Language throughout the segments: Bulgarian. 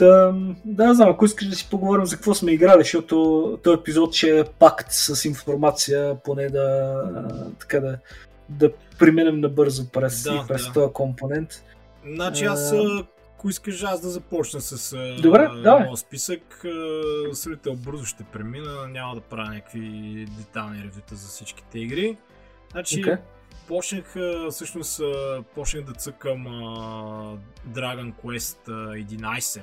Та, да, знам, ако искаш да си поговорим за какво сме играли, защото този епизод ще е пакт с информация, поне да, така да, да преминем набързо през, да, през да. този компонент. Значи аз, ако искаш аз да започна с Добре, моят списък, сравнително бързо ще премина, няма да правя някакви детални ревюта за всичките игри. Значи, okay. почнах, всъщност, почнах да цъкам Dragon Quest 11,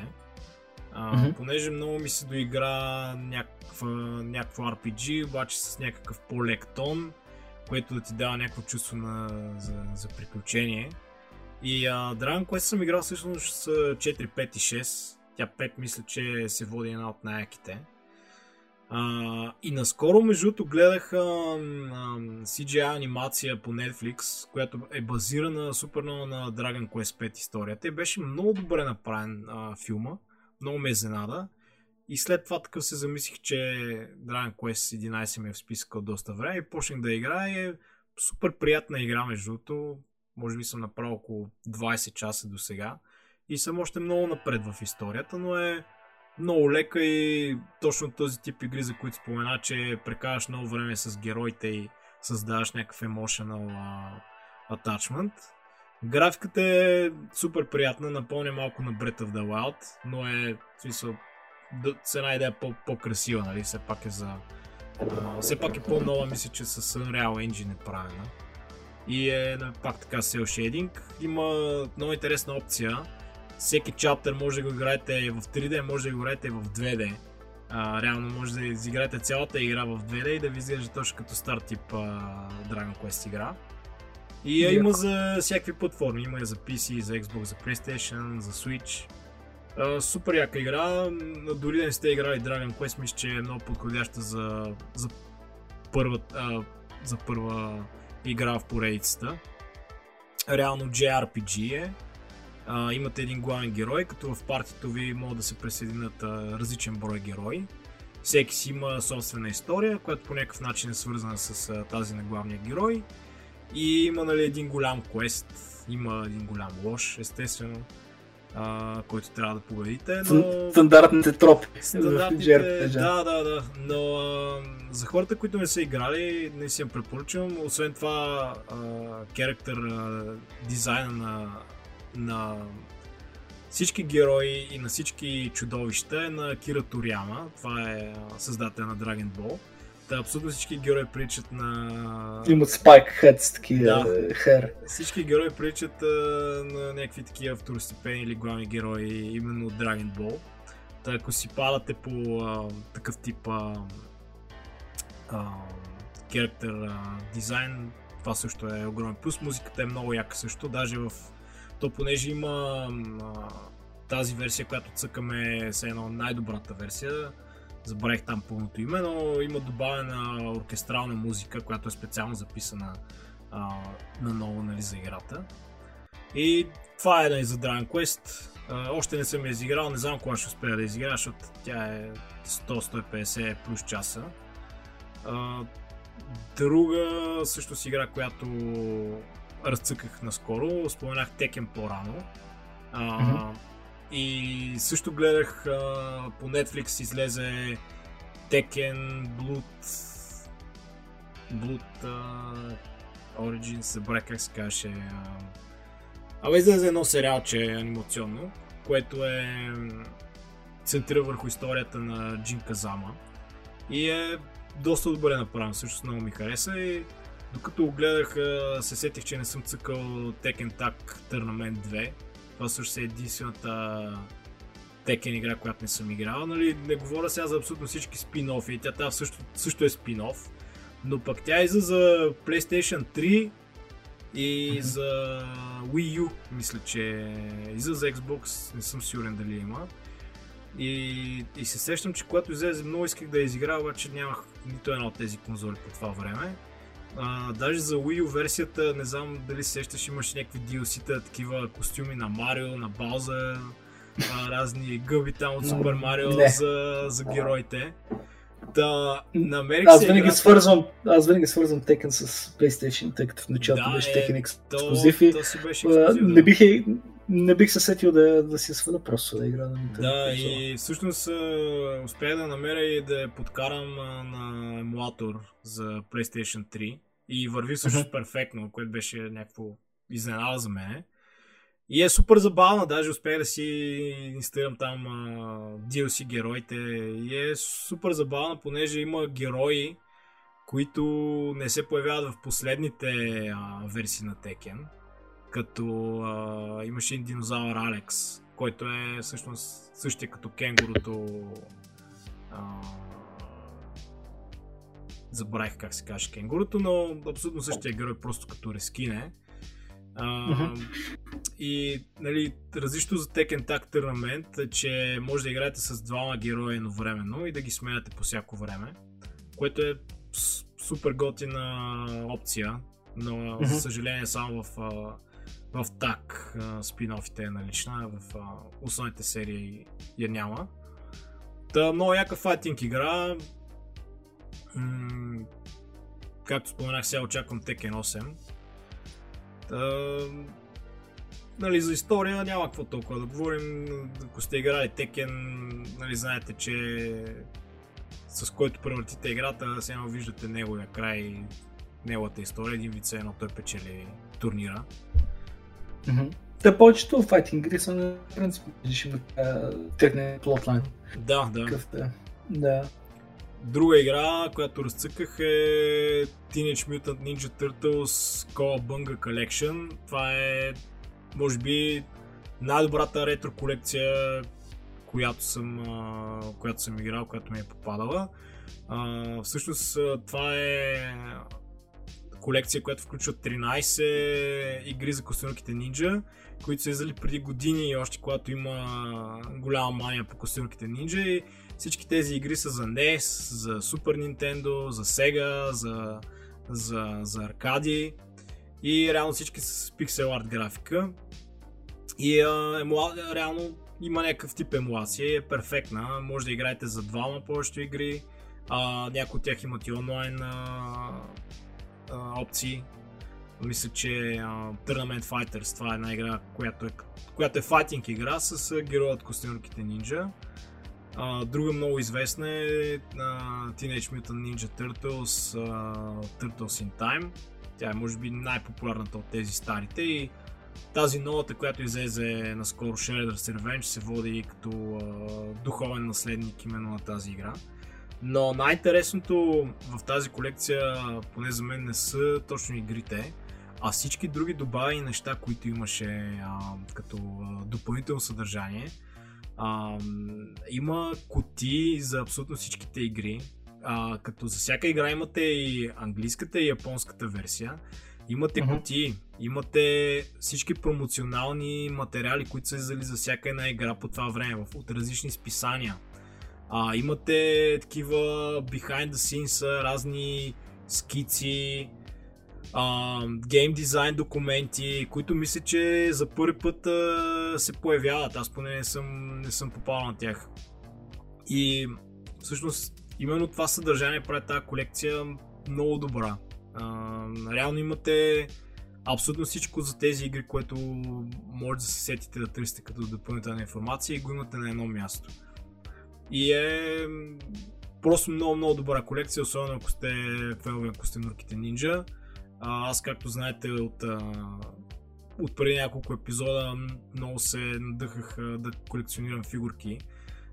а, mm-hmm. понеже много ми се доигра някаква, някакво RPG, обаче с някакъв по-лек тон, което да ти дава някакво чувство на, за, за приключение. И а, Dragon Quest съм играл всъщност с 4, 5 и 6. Тя 5 мисля, че се води една от най-яките. А, и наскоро, между другото, гледах а, а, CGI анимация по Netflix, която е базирана супер много на Dragon Quest 5 историята. И беше много добре направен а, филма. Много ме изненада. И след това такъв се замислих, че Dragon Quest 11 ми е в списъка от доста време и почнах да играя. Е супер приятна игра, между другото може би съм направил около 20 часа до сега и съм още много напред в историята, но е много лека и точно този тип игри, за които спомена, че прекараш много време с героите и създаваш някакъв emotional uh, attachment. Графиката е супер приятна, напомня малко на Breath of the Wild, но е в смисъл, с една идея по- по-красива, нали? Все пак е за... Uh, все пак е по-нова, мисля, че с Unreal Engine е правена и е пак така cel shading. Има много интересна опция. Всеки чаптер може да го играете в 3D, може да го играете в 2D. А, реално може да изиграете цялата игра в 2D и да ви изглежда точно като стар тип а, Dragon Quest игра. И yeah. има за всякакви платформи. Има и за PC, за Xbox, за PlayStation, за Switch. А, супер яка игра. Дори да не сте играли Dragon Quest, мисля, че е много подходяща за, за първа, а, за първа игра в поредицата. Реално JRPG е. А, имате един главен герой, като в партито ви могат да се присъединят а, различен брой герои. Всеки си има собствена история, която по някакъв начин е свързана с а, тази на главния герой. И има нали, един голям квест, има един голям лош, естествено а, който трябва да победите. Но... Стандартните тропи. Стандартните, да, да, да. Но а, за хората, които не са играли, не си я препоръчвам. Освен това, характер дизайна на, на всички герои и на всички чудовища е на Кира Торяма. Това е създател на Dragon Ball. Да, абсолютно всички герои приличат на... Имат спайк хед с такива да. хер. Всички герои приличат а, на някакви такива второстепени или главни герои, именно от Dragon Ball. Та ако си падате по а, такъв тип а, а, character а, дизайн, това също е огромен плюс. Музиката е много яка също, даже в... То понеже има а, тази версия, която цъкаме, е едно най-добрата версия, забравих там пълното име, но има добавена оркестрална музика, която е специално записана а, на ново нали, за играта. И това е нали, за Dragon Quest. А, още не съм я изиграл, не знам кога ще успея да изиграя, защото тя е 100-150 плюс часа. А, друга също си игра, която разцъках наскоро, споменах Текен по-рано. А, mm-hmm и също гледах а, по Netflix излезе Tekken Blood Blood uh, Origins, забравя как се каже. Абе излезе едно сериалче анимационно, което е центрира върху историята на Джин Казама. И е доста добре направен, също много ми хареса и докато го гледах се сетих, че не съм цъкал Tekken Tag Tournament 2, това също е единствената текен игра, която не съм играл. Нали, не говоря сега за абсолютно всички спин-офи. Тя тази също, също е спин-оф. Но пък тя иза за PlayStation 3 и mm-hmm. за Wii U, мисля, че и за Xbox, не съм сигурен дали има. И, и се сещам, че когато излезе много исках да изигра, обаче нямах нито една от тези конзоли по това време. А, даже за Wii U версията, не знам дали сещаш, имаш някакви DLC-та, такива костюми на Марио, на Бауза, разни гъби там от Супер Марио за, за героите. Да, намерих аз винаги играта... свързвам, аз винаги свързвам Tekken с PlayStation, тъй като в началото да, беше е, Tekken ексклюзив и то си беше ексклюзив, не бих, не бих се сетил да, да си сваля просто да игра на Nintendo. Да, и всъщност успях да намеря и да я подкарам на емулатор за PlayStation 3 и върви всъщност uh-huh. перфектно, което беше някакво изненада за мен. И е супер забавна, даже успях да си инсталирам там а, DLC героите и е супер забавна, понеже има герои, които не се появяват в последните а, версии на Tekken като а, имаше един динозавър Алекс, който е всъщност същия като кенгурото. А, забравих как се каже кенгурото, но абсолютно същия герой, просто като рескине. Uh, И нали, различно за Tekken Tag Tournament е, че може да играете с двама героя едновременно и да ги сменяте по всяко време, което е супер готина опция, но uh-huh. за съжаление само в в так спин-офите е налична, в а, основните серии я няма. Та много яка файтинг игра. М- както споменах, сега очаквам Tekken 8. Та, нали, за история няма какво толкова да говорим. Ако сте играли Tekken, нали, знаете, че с който превъртите играта, сега виждате неговия край, неговата история. Един вид едно той печели турнира. Mm-hmm. Те повечето файтинг игри са на принцип, виждаш има техния плотлайн. Да, да. Какъв. Да. Друга игра, която разцъках е Teenage Mutant Ninja Turtles Cowabunga Collection. Това е, може би, най-добрата ретро колекция, която съм, която съм играл, която ми е попадала. всъщност това е колекция, която включва 13 игри за костюмките нинджа, които са излизали преди години, още когато има голяма мания по костюмките нинджа и всички тези игри са за NES, за Super Nintendo, за Sega, за, за, за аркади и реално всички с пиксел арт графика. И а, емула... реално има някакъв тип емулация и е перфектна. Може да играете за двама повечето игри. А, някои от тях имат и онлайн а, опции. Мисля, че а, Tournament Fighters, това е една игра, която е, която е файтинг игра с а, героя от костюмерките нинджа. Друга много известна е а, Teenage Mutant Ninja Turtles, а, Turtles in Time. Тя е може би най-популярната от тези старите и тази новата, която излезе наскоро Shredder's Revenge се води като а, духовен наследник именно на тази игра. Но най-интересното в тази колекция, поне за мен, не са точно игрите, а всички други добавени неща, които имаше а, като а, допълнително съдържание. А, има коти за абсолютно всичките игри, а, като за всяка игра имате и английската и японската версия. Имате uh-huh. кутии, имате всички промоционални материали, които са издали за всяка една игра по това време, от различни списания. А, имате такива behind the scenes, разни скици, гейм дизайн документи, които мисля, че за първи път а, се появяват. Аз поне не съм, не съм попал на тях. И всъщност именно това съдържание прави тази колекция много добра. А, реално имате абсолютно всичко за тези игри, което може да се сетите да търсите като допълнителна информация и го имате на едно място. И е просто много, много добра колекция, особено ако сте фенове, ако сте нурките нинджа. Аз, както знаете, от, от преди няколко епизода много се надъхах да колекционирам фигурки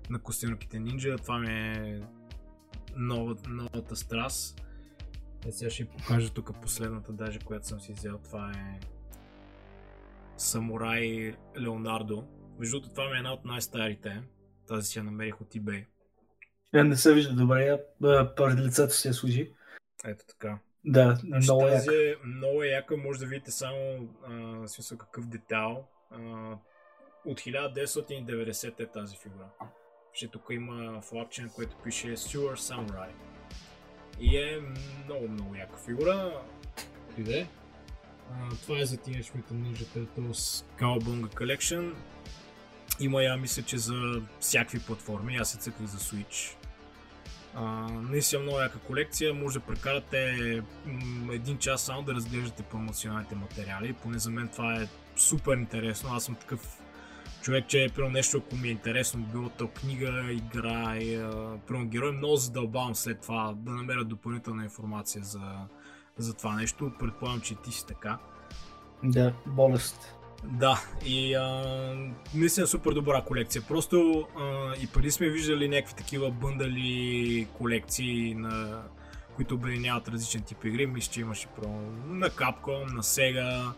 на костюмерките нинджа. Това ми е нова, новата страст. Е, сега ще ви покажа тук последната, даже която съм си взел. Това е Самурай Леонардо. Между това ми е една от най-старите. Тази си я намерих от eBay. Я не се вижда добре, поради лицето си я служи. Ето така. Да, значи, много тази яка. Е много е яка, може да видите само а, смисъл какъв детал. А, от 1990 е тази фигура. Ще тук има флагче, на което пише Sewer Samurai. И е много, много яка фигура. Иде. това е за Teenage Mutant Ninja Turtles Cowabunga Collection. Има я, мисля, че за всякакви платформи. Аз се цъках за Switch. Наистина много яка колекция. Може да прекарате м- един час само да разглеждате промоционалните материали. Поне за мен това е супер интересно. Аз съм такъв човек, че е примерно нещо, ако ми е интересно, било то книга, игра и примерно герой, много задълбавам след това да намеря допълнителна информация за, за това нещо. Предполагам, че ти си така. Да, болест. Да, и а, наистина супер добра колекция. Просто а, и преди сме виждали някакви такива бъндали колекции, на, които обединяват различен тип игри. Мисля, че имаше про на Capcom, на Sega,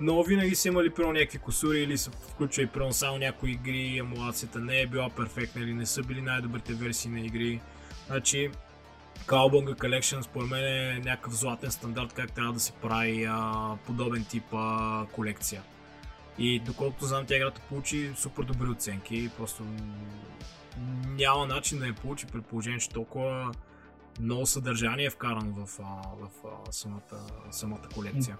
но винаги са имали про някакви косури или са включвали про само някои игри, емулацията не е била перфектна или не са били най-добрите версии на игри. Значи, Cowabunga Collection според мен е някакъв златен стандарт как трябва да се прави а, подобен тип а, колекция. И доколкото знам, тя играта получи супер добри оценки. Просто няма начин да я получи при положение, че толкова много съдържание е вкарано в, в, в самата, самата колекция.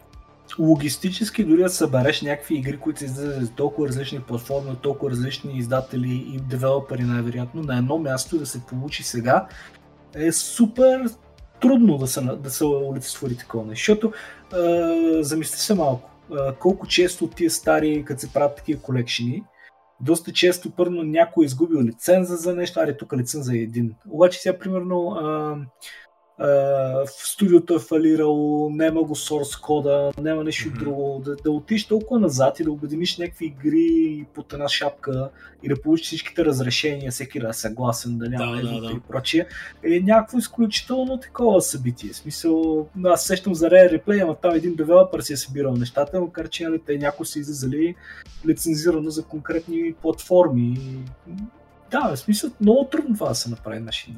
Логистически дори да събереш някакви игри, които се излизат за толкова различни платформи, толкова различни издатели и девелопери най-вероятно, на едно място да се получи сега, е супер трудно да се, да се олицетвори такова нещо. Защото е, замисли се малко колко често тия стари, като се правят такива колекшени, доста често първо някой е изгубил лиценза за нещо, аре тук лиценза е един. Обаче сега примерно а, в студиото е фалирало, няма го source кода, няма нещо mm-hmm. друго. Да, да отиш толкова назад и да обединиш някакви игри под една шапка и да получиш всичките разрешения, всеки да е съгласен, да няма да, да, да. и прочие, е някакво изключително такова събитие. В смисъл, аз сещам за Rare Replay, ама там един девелопър си е събирал нещата, макар че нали, те някои са излизали лицензирано за конкретни платформи. Да, в смисъл, много трудно това да се направи на шини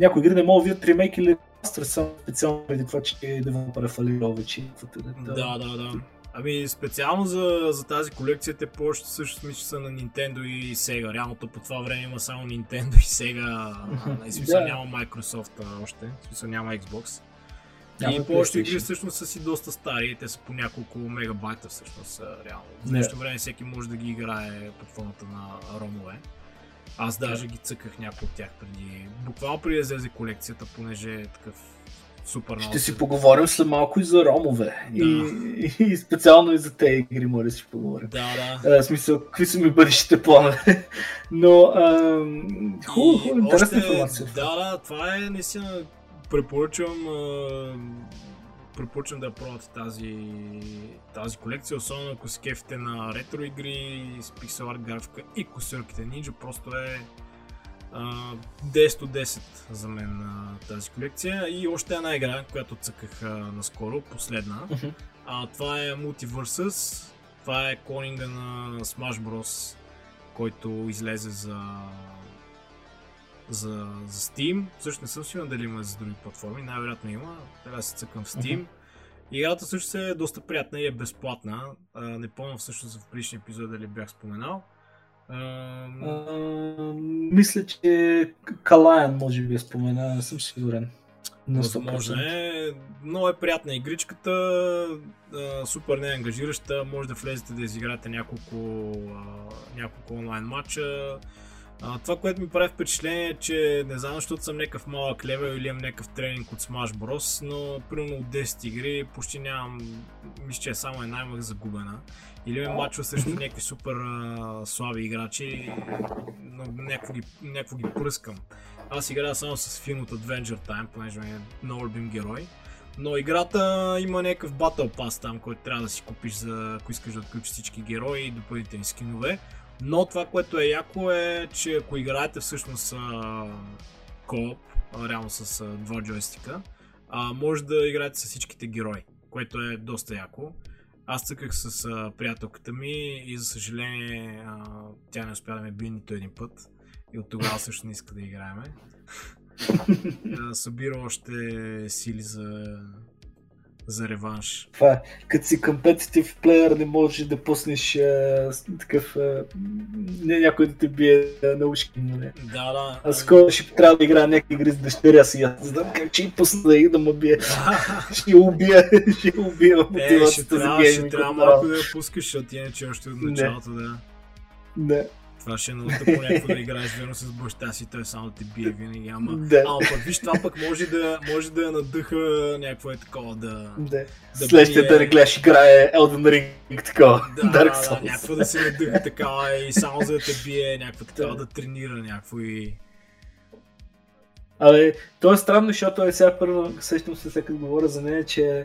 някои игри не могат да видят ремейк или само специално преди това, че девелопър е фалирал вече. Да, да, да. Ами специално за, за тази колекция те повечето също мисля, са на Nintendo и Sega. Реално по това време има само Nintendo и Sega. И смисъл да. няма Microsoft още. Смисъл няма Xbox. Няма и повечето игри всъщност са си доста стари. Те са по няколко мегабайта всъщност реално. В днешно време всеки може да ги играе под формата на ромове. Аз даже ги цъках някои от тях преди. Буквално преди да излезе колекцията, понеже е такъв супер Ще си поговорим след малко и за ромове. Да. И, и, специално и за тези игри може да си поговорим. Да, да. А, смисъл, какви са ми бъдещите планове. Но, хубаво, хубаво, интересна информация. Да, да, това е наистина препоръчвам препоръчвам да пробвате тази, тази колекция, особено ако се кефите на ретро игри, с пиксел арт графика и косърките Ninja, просто е а, 10 от 10 за мен а, тази колекция. И още една игра, която цъках а, наскоро, последна. А, това е Multiversus, това е клонинга на Smash Bros, който излезе за за, за Steam. Също не съм сигурен дали има за други платформи, най-вероятно има. Трябва да се цъкам в Steam. Uh-huh. Играта също е доста приятна и е безплатна. А, не помня всъщност в предишния епизод дали бях споменал. А... А, мисля, че Калаян може би е спомена, не съм сигурен. Възможно е. Много е приятна игричката, а, супер не е ангажираща, може да влезете да изиграете няколко, а, няколко онлайн матча. А, това, което ми прави впечатление е, че не знам, защото съм някакъв малък левел или имам някакъв тренинг от Smash Bros, но примерно от 10 игри почти нямам, мисля, че е само една имах загубена. Или ме мачва срещу някакви супер а, слаби играчи, но някакво ги, някакво ги пръскам. Аз играя само с Фин от Adventure Time, понеже ми е много любим герой. Но играта има някакъв Battle Pass там, който трябва да си купиш, за, ако искаш да отключиш всички герои и допълнителни скинове. Но това, което е яко е, че ако играете всъщност кооп, реално с а, два джойстика, а, може да играете с всичките герои, което е доста яко. Аз цъках с а, приятелката ми и за съжаление а, тя не успя да ме бие нито един път. И от тогава също не иска да играеме. Събира още сили за за реванш. Това е. Като си компетитив плеер не можеш да пуснеш а, такъв... А, не някой да те бие а, на ушки. Нали? Да, да. Аз скоро ще трябва да играя някакви игри с дъщеря си. Аз знам как ще и пусна и да ме бие. ще убия, ще убия мотивацията за гейминг. Ще трябва малко да я пускаш, защото иначе още от началото да. Не. Това ще е тъпо някакво да играеш верно с баща си, той само те бие винаги. Ама, да. ама пък виж, това пък може да, може да надъха някакво е такова да... Да. да Следващия бие... да не гледаш играе Elden Ring такова. Да, Dark Souls. да, някакво да се надъха такава и само за да те бие, някакво такова да, да тренира някакво и... Абе, то е странно, защото е сега първо, сещам се сега говоря за нея, че е,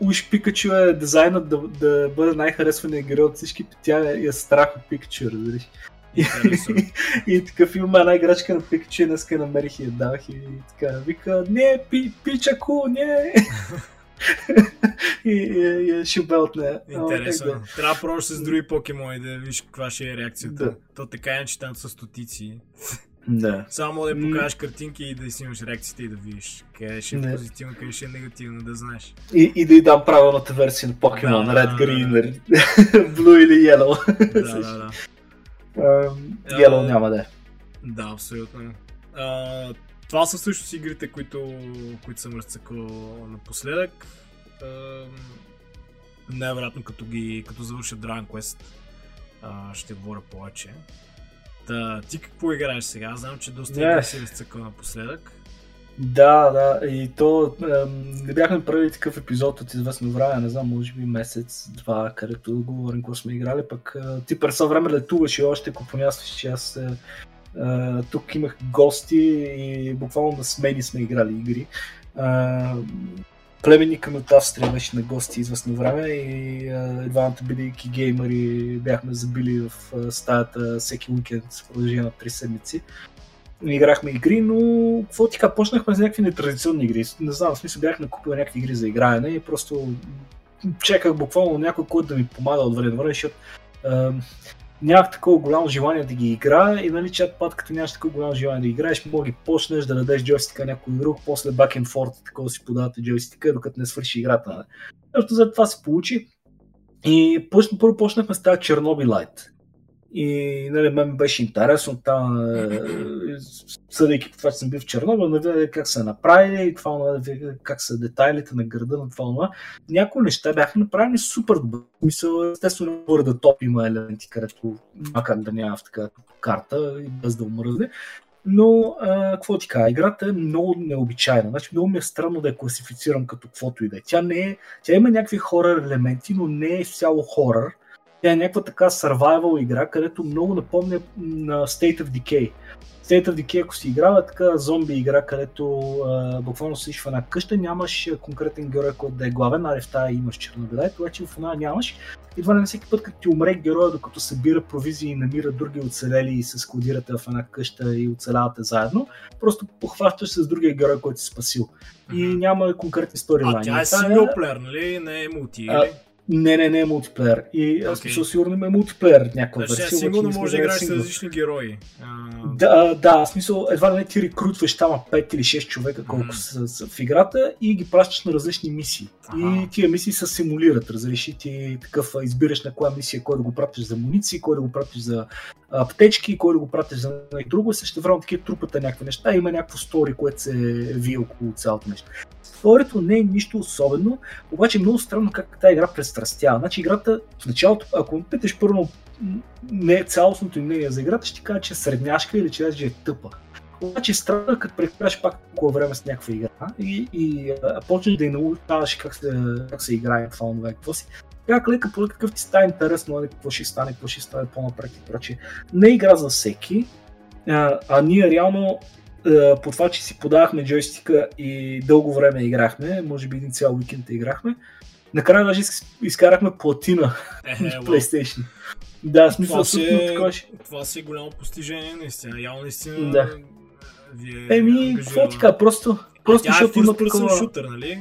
уж Пикачу е дизайнът да, да бъде най-харесвания герой от всички, тя е, е страх от Пикачу, разбираш. И, и, такъв има една играчка на Пикачу, днеска намерих и я давах и така, вика, не, пи, пичаку, не! и, и, и ще бе от нея. Интересно. Трябва да пробваш с други покемони да видиш каква ще е реакцията. Да. То така е, че там са стотици. Да. Само да покажеш картинки и да си имаш реакциите и да видиш къде ще е позитивно, къде ще е негативно, да знаеш. И, и да й дам правилната версия на Pokemon, да, Red, Green, Blue или Yellow. Да, да, да. Yellow няма да е. Да, абсолютно. Uh, това са също си игрите, които, които съм разцъкал напоследък. Uh, най-вероятно като, ги, като завърша Dragon Quest uh, ще говоря повече. Та, ти какво играеш сега? Знам, че доста yeah. си разцъкал напоследък. Да, да, и то не бяхме правили такъв епизод от известно време, не знам, може би месец, два, където говорим какво сме играли, пък ти през това време летуваш и още компонястваш, че аз а, тук имах гости и буквално на смени сме играли игри. А, племенника от Австрия беше на гости известно време и двамата бидейки геймери бяхме забили в стаята всеки уикенд с продължение на 3 седмици. Играхме игри, но какво ти почнахме с някакви нетрадиционни игри. Не знам, в смисъл бях накупил някакви игри за играене и просто чеках буквално някой, който да ми помага от време на време, защото нямах такова голямо желание да ги играя и нали чатпад, като нямаш такова голямо желание да играеш, мога ги почнеш да дадеш джойстика някой друг, после back and forth, такова си подавате джойстика, докато не свърши играта. Нали. Защото за това се получи. И първо почнахме с тази Черноби Лайт. И нали, мен беше интересно там, съдейки по това, че съм бил в Чернобил, да видя как се направили, това, как са детайлите на града на това, това. Някои неща бяха направени супер добре. Мисъл, естествено, да топ има елементи, където макар да няма в така карта и без да умръзне. Но, а, какво ти кажа, играта е много необичайна. Значи, много ми е странно да я класифицирам като каквото и да е. Тя, не е, тя има някакви хорър елементи, но не е цяло хорър тя е някаква така survival игра, където много напомня на State of Decay. State of Decay, ако си играва така зомби игра, където а, буквално си в една къща, нямаш конкретен герой, който да е главен, али в тази имаш чернобеда, това че в една нямаш. И това не всеки път, като ти умре героя, докато събира провизии и намира други оцелели и се складирате в една къща и оцелявате заедно, просто похващаш с другия герой, който си спасил. И няма конкретни сторилайни. А тя е синглплеер, нали? Не е мулти, или? Не, не, не е мултиплеер. И аз okay. сигурно има мултиплеер някаква значи, версия. Сигурно може да играеш с различни герои. Да, да, в смисъл едва не ти рекрутваш там 5 или 6 човека, колко mm. са, са в играта и ги пращаш на различни мисии. Ага. И тия мисии се симулират. Разреши ти такъв, избираш на коя мисия, кой да го пратиш за муниции, кой да го пратиш за аптечки, кой да го пратиш за друго. Също време такива трупата някакви неща. Има някакво стори, което се вие около цялото нещо. Сторито не е нищо особено, обаче е много странно как тази игра престрастява. Значи играта в началото, ако питаш първо не е цялостното мнение за играта, ще кажа, че е средняшка или че е тъпа. Обаче е странно, като прекараш пак толкова време с някаква игра и, и а, почнеш да й научаваш как се, как се играе това, това, какво си. Как лека по какъв ти става интересно, нали, какво ще стане, какво ще стане по-напред и прочее. Не е игра за всеки, а, а ние реално по това, че си подавахме джойстика и дълго време играхме, може би един цял уикенд играхме, накрая даже изкарахме платина е, в PlayStation. Да, смисъл, това, си е, такова. това си е голямо постижение, наистина. Явно наистина да. ви е Еми, какво ти кажа, просто, просто е има такова... шутър, нали?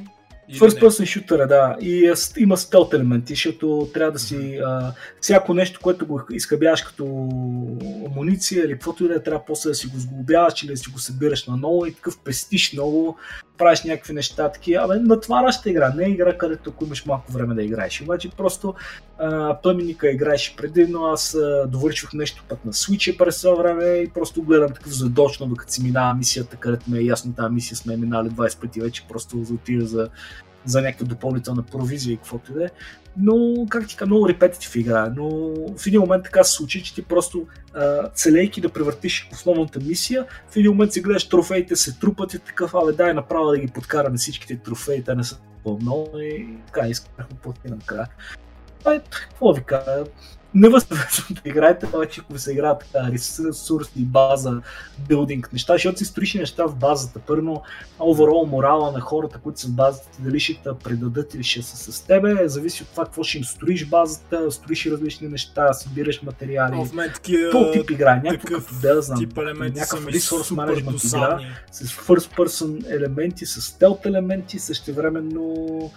First person shooter, да. И има стелт елементи, защото трябва да си... А, всяко нещо, което го изхъбяваш като амуниция или каквото и да е, трябва после да си го сглобяваш или да си го събираш на ново и такъв пестиш много, правиш някакви неща, такива. Абе, натвараща игра, не е игра, където ако имаш малко време да играеш. Обаче просто племенника играеш предимно, аз а, довърших нещо път на Switch през това време и просто гледам такъв задочно, докато си минава мисията, където ме е ясно, тази мисия сме минали 20 пъти вече, просто отида за за някаква допълнителна провизия и каквото и да е. Но, как ти кажа, много репетитив игра. Но в един момент така се случи, че ти просто целейки да превъртиш основната мисия, в един момент си гледаш трофеите се трупат и такъв, абе дай направо да ги подкараме всичките трофеи, те не са по-много и така искахме плати накрая. Е, какво ви кажа? Не възможно да играете повече, ако се играят така ресурсни база, билдинг неща, защото си строиш неща в базата. Първо, overall морала на хората, които са в базата, дали ще те предадат или ще са с тебе, зависи от това какво ще им строиш базата, строиш различни неща, събираш материали. В мен такива, Какво тип игра? Някакъв, да знам, някакъв resource management игра с first person елементи, с stealth елементи, същевременно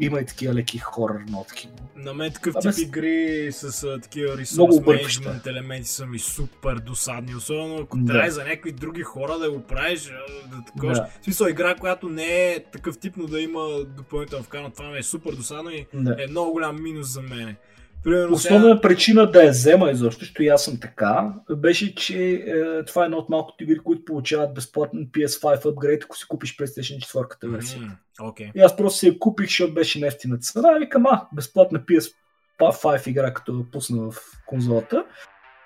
има и такива леки хорър нотки. На мен такъв тип игри с а, такива ресурс менеджмент елементи са ми супер досадни. Особено ако да. трябва за някакви други хора да го правиш. Да, такова. Да. В смисъл игра, която не е такъв тип, но да има допълнително вкарано. Това ми е супер досадно и да. е много голям минус за мен. Примерно, Основна сега... причина да я взема изобщо, защото и аз съм така, беше, че е, това е една от малкото игри, които получават безплатен PS5 апгрейд, ако си купиш PlayStation 4 версия. Mm, okay. И аз просто си я купих, защото беше нефтина цена. И викам, а, безплатна PS5 игра, като я пусна в конзолата.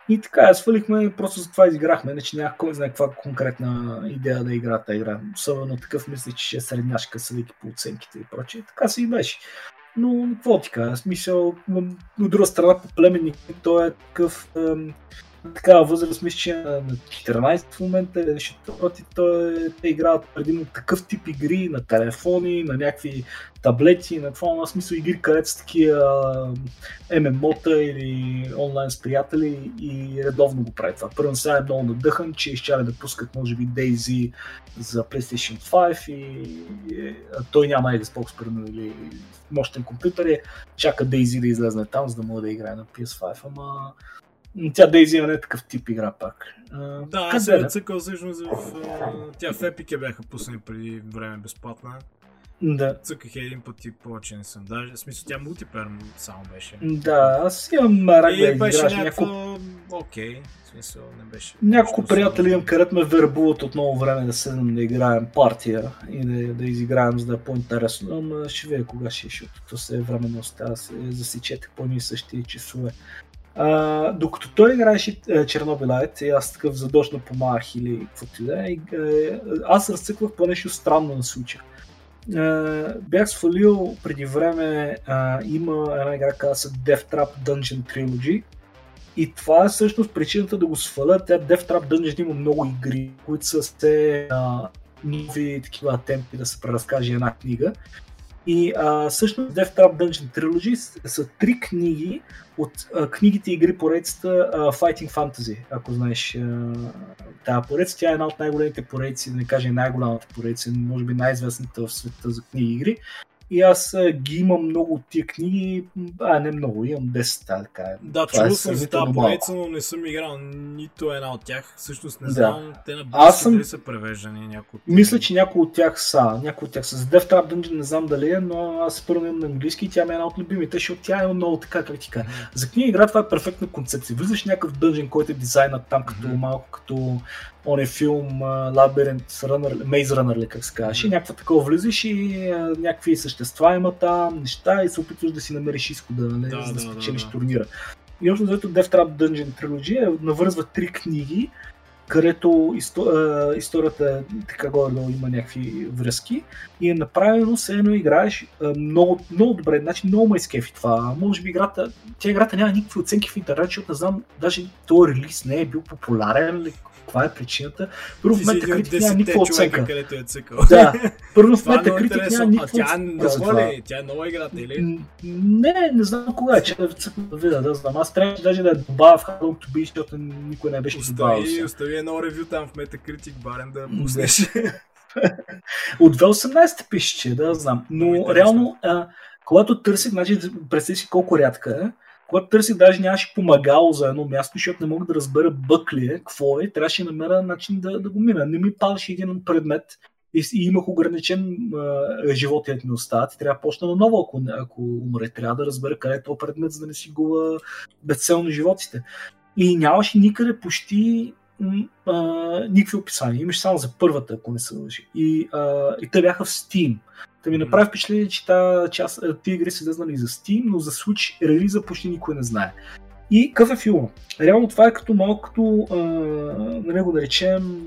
И така, я свалихме и просто за това изиграхме, иначе няма кой знае каква конкретна идея да игра тази игра. Особено такъв мисля, че ще е средняшка, съдейки по оценките и прочее. Така си и беше. Но какво ти кажа, смисъл, от друга страна по племенник, той е такъв такава възраст, мисля, че на 14 в момента, защото той, те играят предимно такъв тип игри на телефони, на някакви таблети, на това, на смисъл игри, където са такива ММО-та или онлайн с приятели и редовно го прави това. Първо сега е много надъхан, че изчаля да пускат може би Daisy за PlayStation 5 и, а той няма Xbox примерно или мощен компютър и чака Daisy да излезне там, за да мога да играе на PS5, ама тя Дейзи не е такъв тип игра пак. да, аз съм цъкал всъщност в... Тя в Epic бяха пуснали преди време безплатна. Да. Цъках един път и повече не съм. Даже, в смисъл, тя мултиплеер само беше. Да, аз имам рак да беше играш. Някакво... Окей, в смисъл, не беше. Няколко приятели имам, където ме вербуват от много време да седнем да играем партия и да, да изиграем, за да е по-интересно. Ама ще видя кога ще, е, защото то се е време не остава, се засечете по ни същи часове. А, докато той играеше е, Чернобилайт, и аз такъв задочно помах или каквото и да е, аз разцъквах по нещо странно на случая. бях свалил преди време, а, има една игра, казва се Death Trap Dungeon Trilogy, и това е всъщност причината да го сваля. Тя Death Trap Dungeon има много игри, които са все нови такива атемпи да се преразкаже една книга. И а, всъщност Death Trap Dungeon Trilogy са, три книги от а, книгите и игри поредицата Fighting Fantasy, ако знаеш тази поредица. Тя е една от най-големите поредици, да не кажа най-голямата поредица, може би най-известната в света за книги и игри. И аз ги имам много тия книги, а не много, имам 10 така. Да, чувал е съм за тази поредица, но не съм играл нито една от тях. Всъщност не знам, да. те на аз съм... са превеждани някои от Мисля, че някои от тях са. Някои от тях са. За Death Trap Dungeon не знам дали е, но аз първо имам на английски и тя ми е една от любимите, защото тя е много така, как ти кажа. За книга игра това е перфектна концепция. Влизаш някакъв дънжен, който е дизайнат там като mm-hmm. малко като он е филм Labyrinth Runner, Maze Runner, как се казваше. Mm-hmm. Някаква такова влизаш и а, някакви същества има там, неща и се опитваш да си намериш изхода, нали, да, за да, да спечелиш да, да. турнира. И общо заето Death Trap Dungeon Trilogy навързва три книги, където исто, историята така горе има някакви връзки и е направено се едно играеш много, много добре, значи много ме изкефи това. Може би играта, тя играта няма никакви оценки в интернет, защото не знам, даже този релиз не е бил популярен, каква е причината. Първо в критик няма никаква оценка. Където е цъкал. Да, първо в критик няма никаква оценка. Тя е е нова играта или? Не, не знам кога е, че да цъкна да видя, да знам. Аз трябваше даже да я добавя в How to Be, защото никой не беше добавил. Остави, остави едно ревю там в Metacritic барен да пуснеш. От 2018 пише, че да знам. Но реално, когато търсих, значи, представи си колко рядка е, когато търсих, даже нямаше помагало за едно място, защото не мога да разбера бък ли е, какво е, трябваше да намеря начин да, да го мина. Не ми падаше един предмет и, и имах ограничен а, живот ми остават и трябва да почна наново, ако, ако умре. Трябва да разбера къде е този предмет, за да не си губа безцелно животите. И нямаше никъде почти а, никакви описания. Имаш само за първата, ако не се лъжи. И, а, и те бяха в Steam. Та ми направи впечатление, че тия игри са излезнали за Steam, но за Switch релиза почти никой не знае. И какъв е филма? Реално това е като малко като, а, да го наречем,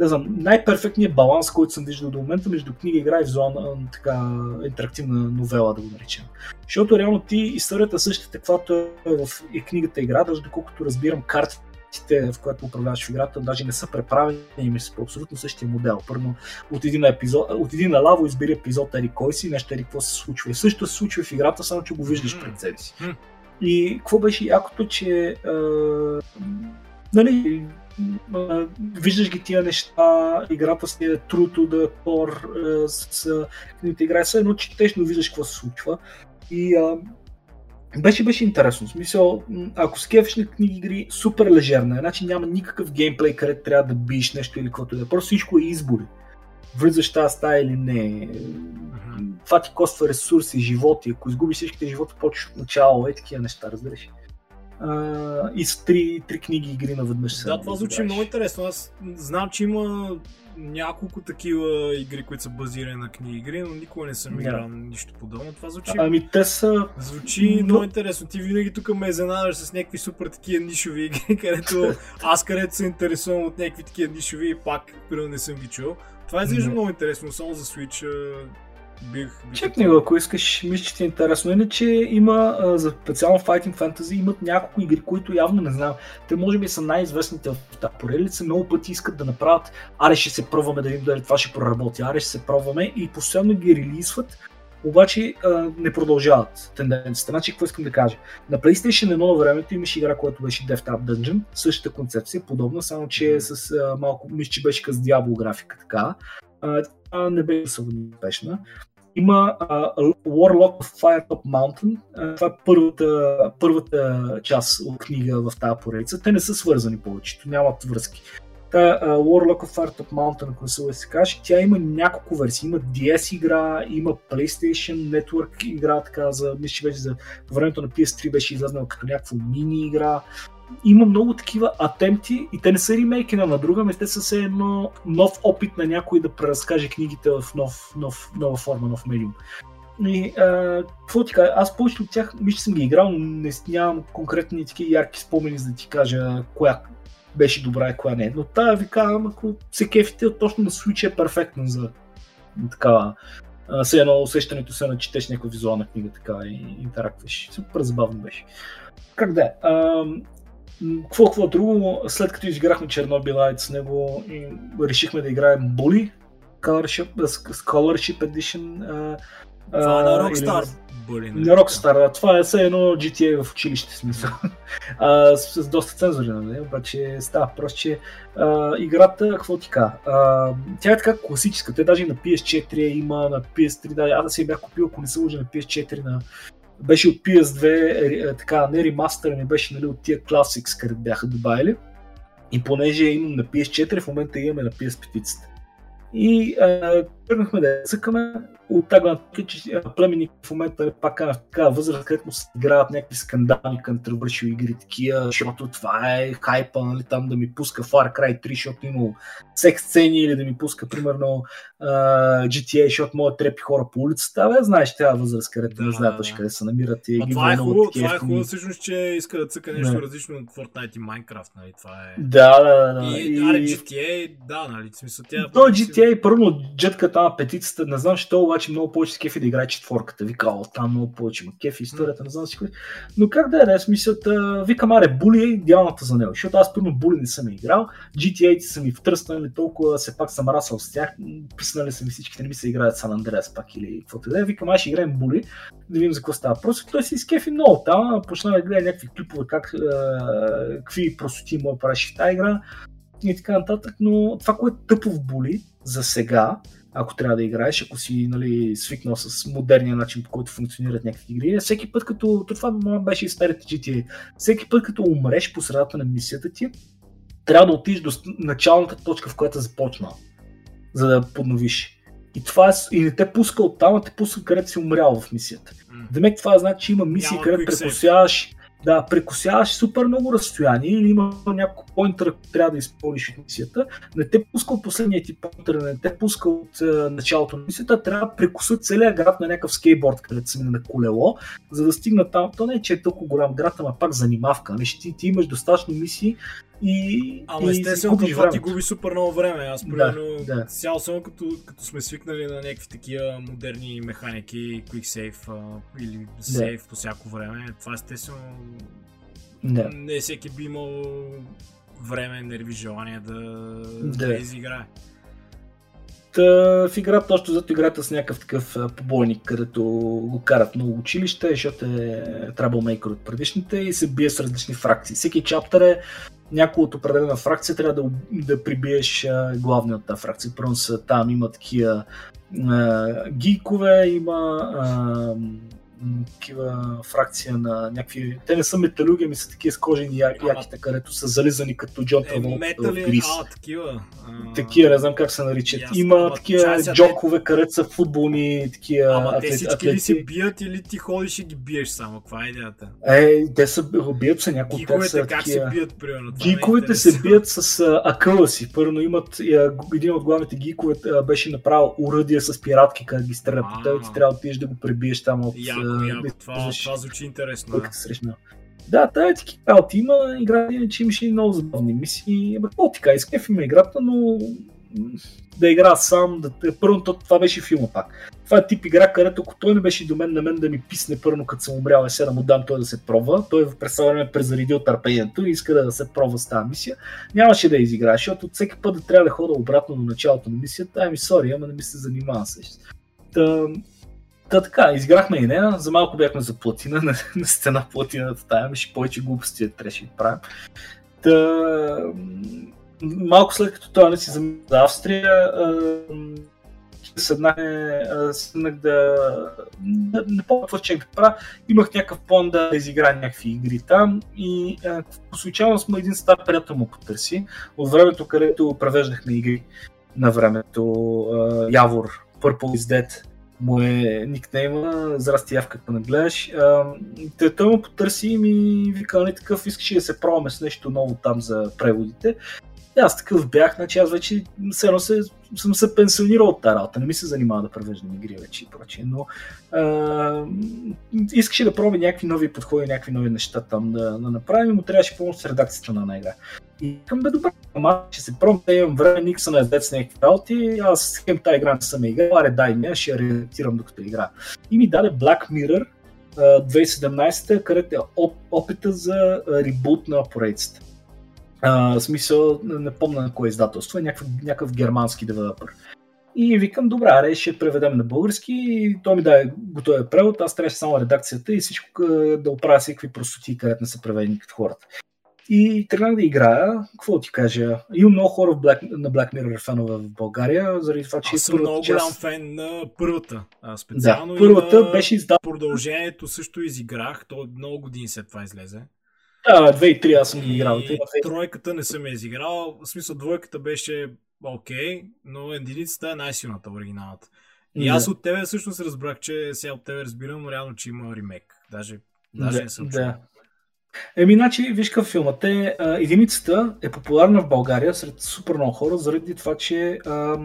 не знам, най-перфектният баланс, който съм виждал до момента между книга, игра и визуална така интерактивна новела, да го наречем. Защото реално ти историята същата, каквато е в и книгата игра, даже доколкото разбирам картите, в която управляваш в играта, даже не са преправени ми са по абсолютно същия модел. Първо, от един, епизод, от един лаво избери епизод Ери кой си, нещо Ери какво се случва. И също се случва в играта, само че го виждаш пред себе си. И какво беше якото, че а, нали, виждаш ги тия неща, играта си е труто да кор с книгите играе, все едно четеш, но виждаш какво се случва. И а, беше, беше интересно. В смисъл, ако скефиш на книги игри, супер лежерна е. Значи няма никакъв геймплей, където трябва да биеш нещо или каквото да е. Просто всичко е избори. Влизаш тази стая или не. Това ти коства ресурси, животи. Ако изгубиш всичките животи, почваш от начало. Е такива неща, разбираш а, и с три, три книги игри наведнъж. Да, това звучи много интересно. Аз знам, че има няколко такива игри, които са базирани на книги игри, но никога не съм играл yeah. нищо подобно. Това звучи. Ами те са. Звучи но... много интересно. Ти винаги тук ме изненадаш с някакви супер такива нишови игри, където аз където се интересувам от някакви такива нишови и пак, примерно не съм ги чул. Това изглежда много интересно, само за Switch бих... Чекни го, ако искаш, мисля, че ти е интересно. Иначе има, а, за специално Fighting Fantasy, имат няколко игри, които явно не знам. Те може би са най-известните в тази поредица. Много пъти искат да направят, аре ще се пробваме да видим дали това ще проработи, аре ще се пробваме и постоянно ги релизват обаче а, не продължават тенденцията. Значи, какво искам да кажа? На PlayStation 1 на времето имаше игра, която беше Death Trap Dungeon, същата концепция, подобна, само че с а, малко, мисля, че беше с Diablo графика така. А, а не беше особено успешна. Има uh, Warlock of Firetop Mountain. Uh, това е първата, първата част от книга в тази поредица. Те не са свързани повечето, нямат връзки. Та uh, Warlock of Firetop Mountain, ако се се каже, тя има няколко версии. Има DS игра, има PlayStation Network игра, така за, мисля, че вече за времето на PS3 беше излезнала като някаква мини игра има много такива атемти и те не са ремейки на друга, но те са все едно нов опит на някой да преразкаже книгите в нов, нов, нова форма, нов медиум. И а, какво ти кажа, аз повечето от тях мисля, съм ги играл, но не, нямам конкретни такива ярки спомени, за да ти кажа коя беше добра и коя не. Но тая ви казвам, ако се кефите, точно на Switch е перфектно за такава все едно усещането се на четеш някаква визуална книга така и интерактваш. Супер забавно беше. Как да е? Какво, какво друго, след като изиграхме Чернобил с него, решихме да играем Bully, Scholarship, Scholarship Edition. Това е на Rockstar. Или... На Rockstar, това е все едно GTA в училище смисъл. а, с, с доста цензури, нали? Обаче става просто, че а, играта, какво ти кажа, тя е така класическа, те даже на PS4 има, на PS3, да, аз да си я бях купил, ако не се лъжа на PS4 на беше от PS2, е, е, така, не ремастър, ми беше нали, от тия Classics, където бяха добавили. И понеже имам на PS4, в момента имаме на PS5. И тръгнахме да цъкаме от тази гледна че племенник в момента е пак на такава възраст, където се играят някакви скандални контробърши игри, такива, защото това е хайпа, нали, там да ми пуска Far Cry 3, защото има секс сцени или да ми пуска, примерно, uh, GTA, защото могат трепи хора по улицата. Бе, знаеш тази възраст, където да, не знаят точно къде се намират. И това е хубаво, това е хубаво всъщност, че иска да цъка нещо не. различно от Fortnite и Minecraft, нали? Това е... Да, да, да. И, и... GTA, да, нали? Смисъл, тя... То GTA, първо, джетката на петицата, не знам, що обаче много повече с кефи да играе четворката. Вика, о, там много повече има кефи, историята, не знам си кой. Но как да е, да смисълта, вика, маре, були е идеалната за него, защото аз първо були не съм играл, GTA са ми втръснали толкова, се пак съм расъл с тях, писнали са ми всичките, не ми се играят Сан Андреас пак или каквото да е. Вика, май ще играем були, да видим за какво става. Просто той си изкефи много там, почна да гледа някакви клипове, как, е, какви простоти му правиш в тази игра и така нататък, но това, което е тъпо в були за сега, ако трябва да играеш, ако си нали, свикнал с модерния начин, по който функционират някакви игри. Всеки път, като това беше и старите GTA, всеки път, като умреш по средата на мисията ти, трябва да отидеш до началната точка, в която е започнал, за да подновиш. И, това е, и не те пуска от там, а те пуска където си умрял в мисията. Mm. Демек това значи, че има мисии, където препосяваш да прекусяваш супер много разстояние или има няколко поинтера, които трябва да изпълниш от мисията, не те пуска от последния ти поинтер, не те пуска от е, началото на мисията, трябва да прекуса целият град на някакъв скейтборд, където се на колело, за да стигна там. То не е, че е толкова голям град, ама пак занимавка. Не, ти, ти имаш достатъчно мисии и. Ама естествено, това ти губи супер много време. Аз, примерно, да, да. цяло само като, като сме свикнали на някакви такива модерни механики, quick save а, или save да. по всяко време, това естествено. Да. Не всеки би имал време, нерви, желание да, да. да изиграе. Та, в играта, точно зато играта с някакъв такъв побойник, където го карат много училище, защото е Troublemaker от предишните и се бие с различни фракции. Всеки чаптър е някой от определена фракция трябва да, да прибиеш главния от тази фракция. Са там, има такива гикове, има а, такива фракция на някакви... Те не са металюги, ами са такива с кожени я... яките, където са зализани като Джон е, Траволт в Грис. А, такива. А... Такива, не знам как се наричат. Ясно, Има ама, такива чася, джокове, където са футболни такива Ама атлет, те всички атлети. ли се бият или ти ходиш и ги биеш само? Каква е идеята? Е, те са, бият се някои от са как такива... се бият, примерно? Е Гиковете се бият с а, акъла си. Първо имат, един от главните гикове беше направил уръдия с пиратки, къде ги стрелят теб, ти трябва да отидеш да го пребиеш там от... Яко, яко това, това звучи интересно. Да. Срещна. Да, тая ти работи има, игра иначе имаше и много забавни мисии. Какво така, изкефи ме играта, но да игра сам, да... първо това беше филма пак. Това е тип игра, където ако той не беше до мен на мен да ми писне първо, като съм умрял сега да му дам той да се пробва, той в през време презаредил търпението и иска да се пробва с тази мисия, нямаше да изиграе, защото всеки път да трябва да хода обратно до началото на мисията, ами сори, ама не ми се занимава. Та, Та така, изиграхме и нея, за малко бяхме за платина, на, на стена платината тая, имаше повече глупости трябваше да правим. Та, малко след като това не си за Австрия, седнах, седнах да, да не помня какво чех да правя. Имах някакъв план да изиграя някакви игри там и по случайност сме един стар приятел му потърси от времето, където превеждахме игри на времето Явор, Purple is Dead му е никнейма, здрасти Яв, като не гледаш. Те, той му потърси и ми вика, не нали, такъв, искаш да се пробваме с нещо ново там за преводите. И аз такъв бях, значи аз вече все се, съм се пенсионирал от тази работа, не ми се занимава да превеждам игри вече и прочее, но а, искаше да пробва някакви нови подходи, някакви нови неща там да, да направим, но трябваше помощ с редакцията на една игра. И към бе добре, ама ще се пробвам да имам време, никак са на с някакви работи, аз хем тази игра не съм играл, аре дай ми, ще я редактирам докато игра. И ми даде Black Mirror 2017, където е опита за ребут на поредицата. А, смисъл, не помня на кое издателство, е някакъв, някакъв германски девелопър. И викам, добре, аре, ще преведем на български. И той ми даде готовия превод, аз трябваше само редакцията и всичко да оправя всякакви простоти, където не са преведени като хората. И тръгнах да играя. Какво ти кажа? Имам много хора в Black, на Black Mirror фенове в България, заради това, че Аз съм много част... голям фен на първата. А, специално да, първата беше издадена. Продължението също изиграх. То много години след това излезе. Да, 2 аз съм ги играл. И тройката не съм изиграл. В смисъл, двойката беше окей, okay, но единицата е най-силната, оригиналната. И да. аз от тебе всъщност разбрах, че сега от тебе разбирам реално, че има ремейк. Даже, даже да, не съм чул. Да. Еми, значи, виж какъв филма. Те, а, единицата е популярна в България сред супер много хора, заради това, че а,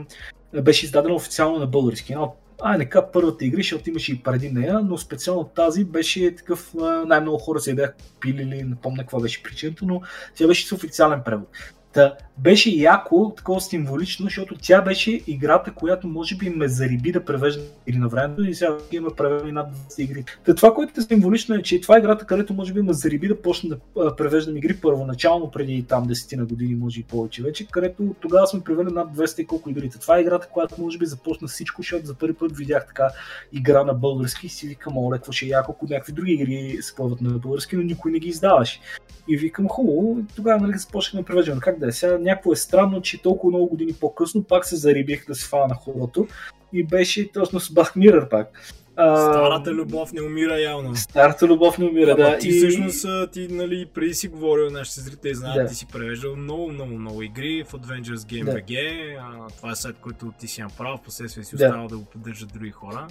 беше издадена официално на български. Една от а, нека първата игри, защото имаше и преди нея, но специално тази беше такъв, най-много хора се бяха пили или не помня каква беше причината, но тя беше с официален превод. Та, беше яко, такова символично, защото тя беше играта, която може би ме зариби да превежда игри на времето и сега има преведени над 20 игри. Та, това, което е символично е, че това е играта, където може би ме зариби да почна да превеждам игри първоначално преди там 10 на години, може и повече вече, където тогава сме превели над 200 и колко игрите. Това е играта, която може би започна всичко, защото за първи път видях така игра на български и си викам, оле, какво ще е яко, ако някакви други игри се плават на български, но никой не ги издаваше. И викам, хубаво, тогава нали започнахме да превеждаме. Как да е? Сега някакво е странно, че толкова много години по-късно пак се зарибих да се фана на хорото и беше точно с Бахмирър пак. А, Старата любов не умира явно. Старата любов не умира, да. да. Ти и... всъщност, ти нали, преди си говорил, нашите зрители знаят, да. ти си превеждал много, много, много игри в Adventures Game да. BG. А, това е сайт, който ти си направил, последствие си да. остава да го поддържат други хора.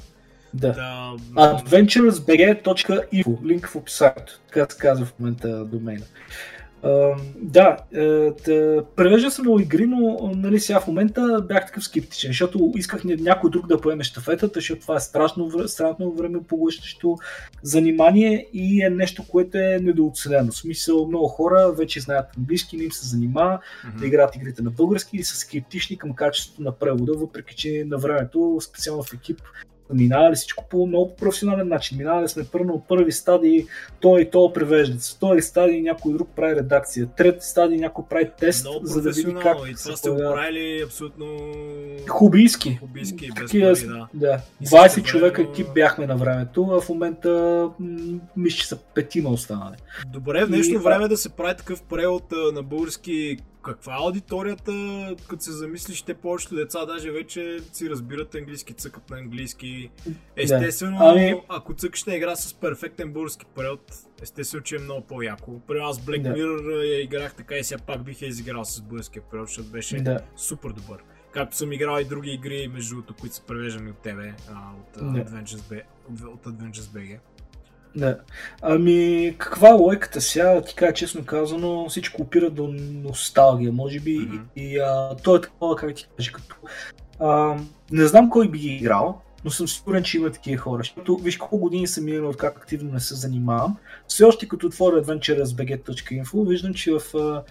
Да. да... Adventuresbg.info, линк в описанието, така се казва в момента домейна. Uh, да, uh, превежда се много игри, но нали, сега в момента бях такъв скептичен, защото исках някой друг да поеме щафетата, защото това е страшно, страшно време поглъщащо занимание и е нещо, което е недооценено. В смисъл, много хора вече знаят английски, не им се занимава mm-hmm. да играят игрите на български и са скептични към качеството на превода, въпреки че на времето, специално в екип, минавали всичко по много професионален начин. Минавали сме първо първи стадии, той и то превежда. Втори стадий някой друг прави редакция. Трети стадий някой прави тест, много за да види как и това сте го правили абсолютно хубийски. Хубийски, без Такива, пари, да. да. 20 човека екип бяхме на времето, а в момента мисля, че са петима останали. Добре, в днешно и, време да се прави такъв превод на български каква е аудиторията, като се замислиш, те повечето деца даже вече си разбират английски, цъкат на английски. Естествено, да. ами... ако цъкаш на игра с перфектен български превод, естествено, че е много по-яко. При аз Black да. Mirror я играх така и сега пак бих я изиграл с българския превод, защото беше да. супер добър. Както съм играл и други игри, между другото, които са превеждани от тебе, от, да. Adventures, от Adventures BG. Да. Ами, каква е лойката сега? Ти кажа честно казано, всичко опира до носталгия, може би. Mm-hmm. И а, то е такова, как ти кажа, като... А, не знам кой би ги играл, но съм сигурен, че има такива хора. Защото виж колко години съм минал от как активно не се занимавам. Все още като отворя adventure.bg.info, виждам, че в а,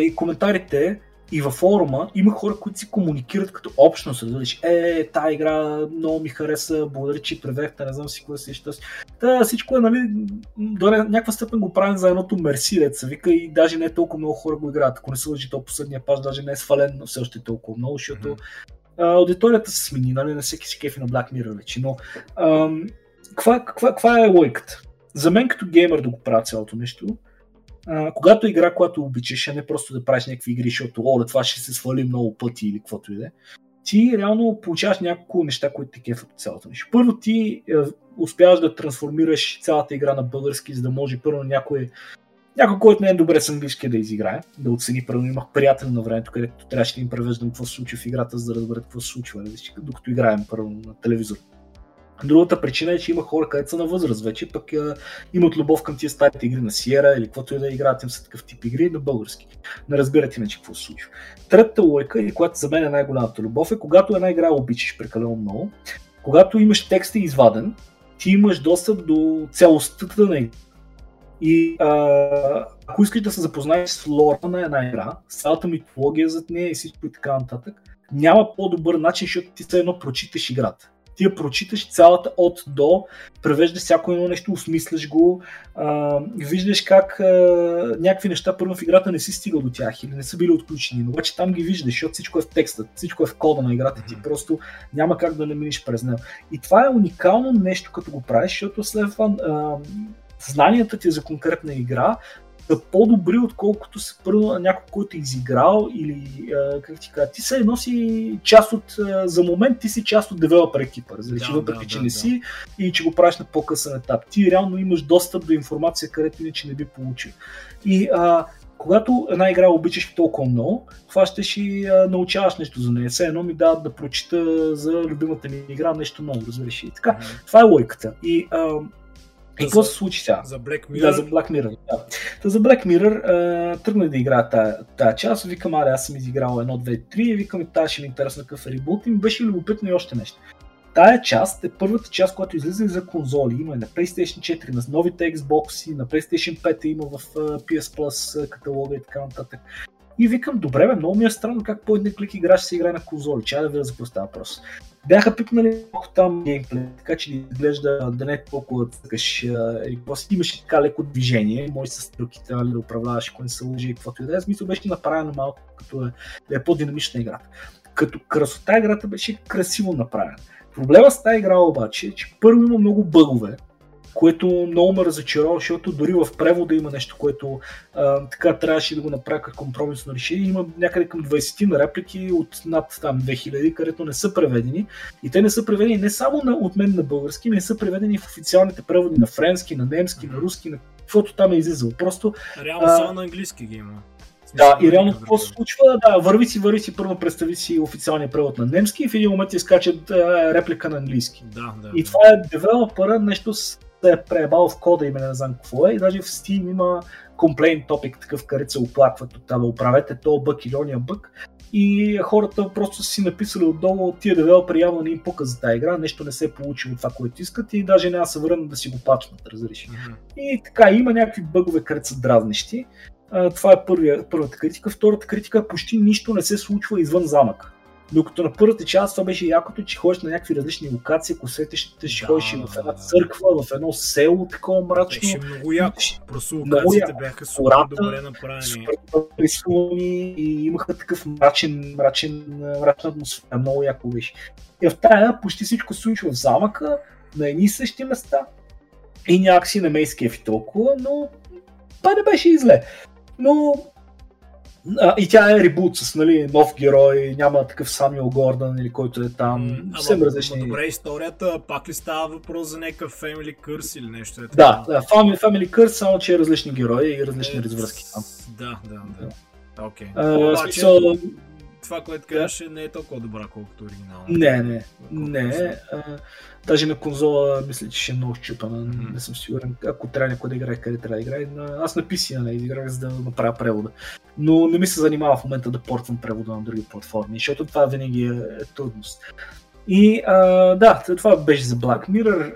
и коментарите и във форума има хора, които си комуникират като общност. Разбираш, е, тази игра много ми хареса, благодаря, че превехте, не знам си кое си ще Та, всичко е, нали, до някаква степен го правим за едното мерси, деца вика и даже не е толкова много хора го играят. Ако не се лъжи, то последния паш даже не е свален, но все още е толкова много, защото mm-hmm. аудиторията се смени, нали, на всеки си кефи на Black Mirror вече. Но ам, каква, каква, каква е логиката? За мен като геймер да го правя цялото нещо, когато игра, която обичаш, а не просто да правиш някакви игри, защото о, да това ще се свали много пъти или каквото и да е, ти реално получаваш няколко неща, които те кефат от цялото нещо. Първо ти е, успяваш да трансформираш цялата игра на български, за да може първо някой някой, който не е добре с английски да изиграе, да оцени. Първо имах приятел на времето, където трябваше да им превеждам какво се случва в играта, за да разберат какво се случва, докато играем първо на телевизор. Другата причина е, че има хора, където са на възраст вече, пък а, имат любов към тия старите игри на Сиера или каквото и да играят им са такъв тип игри на български. Не разбират иначе какво се случва. Третата лойка, и която за мен е най-голямата любов, е когато една игра обичаш прекалено много, когато имаш текста изваден, ти имаш достъп до цялостта на игра. И а, ако искаш да се запознаеш с лора на една игра, с цялата митология зад нея и всичко и така нататък, няма по-добър начин, защото ти все едно прочиташ играта ти я прочиташ цялата от до, превеждаш всяко едно нещо, осмисляш го, а, виждаш как а, някакви неща първо в играта не си стигал до тях или не са били отключени, но обаче там ги виждаш, защото всичко е в текста, всичко е в кода на играта ти, просто няма как да не минеш през него. И това е уникално нещо, като го правиш, защото след това а, знанията ти за конкретна игра са по-добри, отколкото са първо някой, който е изиграл или а, как ти кажа, ти се едно си част от, а, за момент ти си част от девелопер екипа, различи, да, въпреки да, че да, не да. си и че го правиш на по-късен етап. Ти реално имаш достъп до информация, където иначе не би получил. И а, когато една игра обичаш толкова много, хващаш и а, научаваш нещо за нея. Все едно ми дават да прочита за любимата ми игра нещо ново, разбираш. И така, mm-hmm. това е лойката. И а, и какво се случи сега? За Black Mirror? Да, за Black Mirror. Да. Та за Black Mirror uh, тръгнах да играя тази, част. Викам, аре, аз съм изиграл едно, две, три. И викам, тази ще ми е интересна какъв ребут. И ми беше любопитно и още нещо. Тая част е първата част, която излиза за конзоли. Има на PlayStation 4, на новите Xbox, на PlayStation 5 има в PS Plus каталога и така нататък. И викам, добре, бе, много ми е странно как по един клик играш се играе на конзоли. Чай да видя за какво става въпрос. Бяха пипнали малко там геймплей, така че изглежда да не е толкова цъкаш. После имаше така леко движение, може с стрелките нали, да управляваш, ако не се лъжи и каквото и да е. Смисъл беше направено малко, като е, е по-динамична играта. Като красота играта беше красиво направена. Проблема с тази игра обаче е, че първо има много бъгове, което много ме разочарова, защото дори в превода има нещо, което а, така трябваше да го направя като компромисно решение. Има някъде към 20 на реплики от над там 2000, където не са преведени. И те не са преведени не само на, от мен на български, не са преведени в официалните преводи на френски, на немски, на руски, на каквото там е излизало. Просто. Реално само на английски ги има. Да, и реално какво се случва? Да, върви си, върви си, първо представи си официалния превод на немски и в един момент ти скачат реплика на английски. Да, да. И това е девелопера, нещо се е преебал в кода име, не знам какво е, и даже в Steam има комплейн топик, такъв, където се оплакват от това, оправете то бък или ония бък. И хората просто са си написали отдолу, тия девелопери явно не им пука за тази игра, нещо не се е получило това, което искат и даже няма да се върнат да си го пачнат, разреши. Mm-hmm. И така, има някакви бъгове, където са дразнещи. Това е първия, първата критика. Втората критика почти нищо не се случва извън замък. Докато на първата част това беше якото, че ходиш на някакви различни локации, ако сетиш, ще да, ходиш в една църква, в едно село, такова мрачно. Беше много яко. Просто локациите бяха супер добре направени. Рисувани и имаха такъв мрачен, мрачен, мрачна атмосфера. Много яко беше. И в тая почти всичко се случва в замъка, на едни и същи места. И някакси не ме изкефи толкова, но това не беше и зле. Но а, и тя е ребут с нали, нов герой, няма такъв Самюел Гордън или който е там. Съвсем различни. добре, историята пак ли става въпрос за някакъв Family Curse или нещо? Е да, да, Family, Family Curse, само че е различни герои и различни е, развръзки там. Да, да, да. Окей. Okay. смисъл... Това, което казваш, не е толкова добра, колкото оригинално. Не, не. Не. А, Даже на конзола мисля, че ще е много щупана. Mm-hmm. Не съм сигурен. Ако трябва някой да играе, къде трябва да играе. Аз на PC не нали, играх, за да направя превода. Но не ми се занимава в момента да портвам превода на други платформи, защото това винаги е, е трудност. И а, да, това беше за Black Mirror.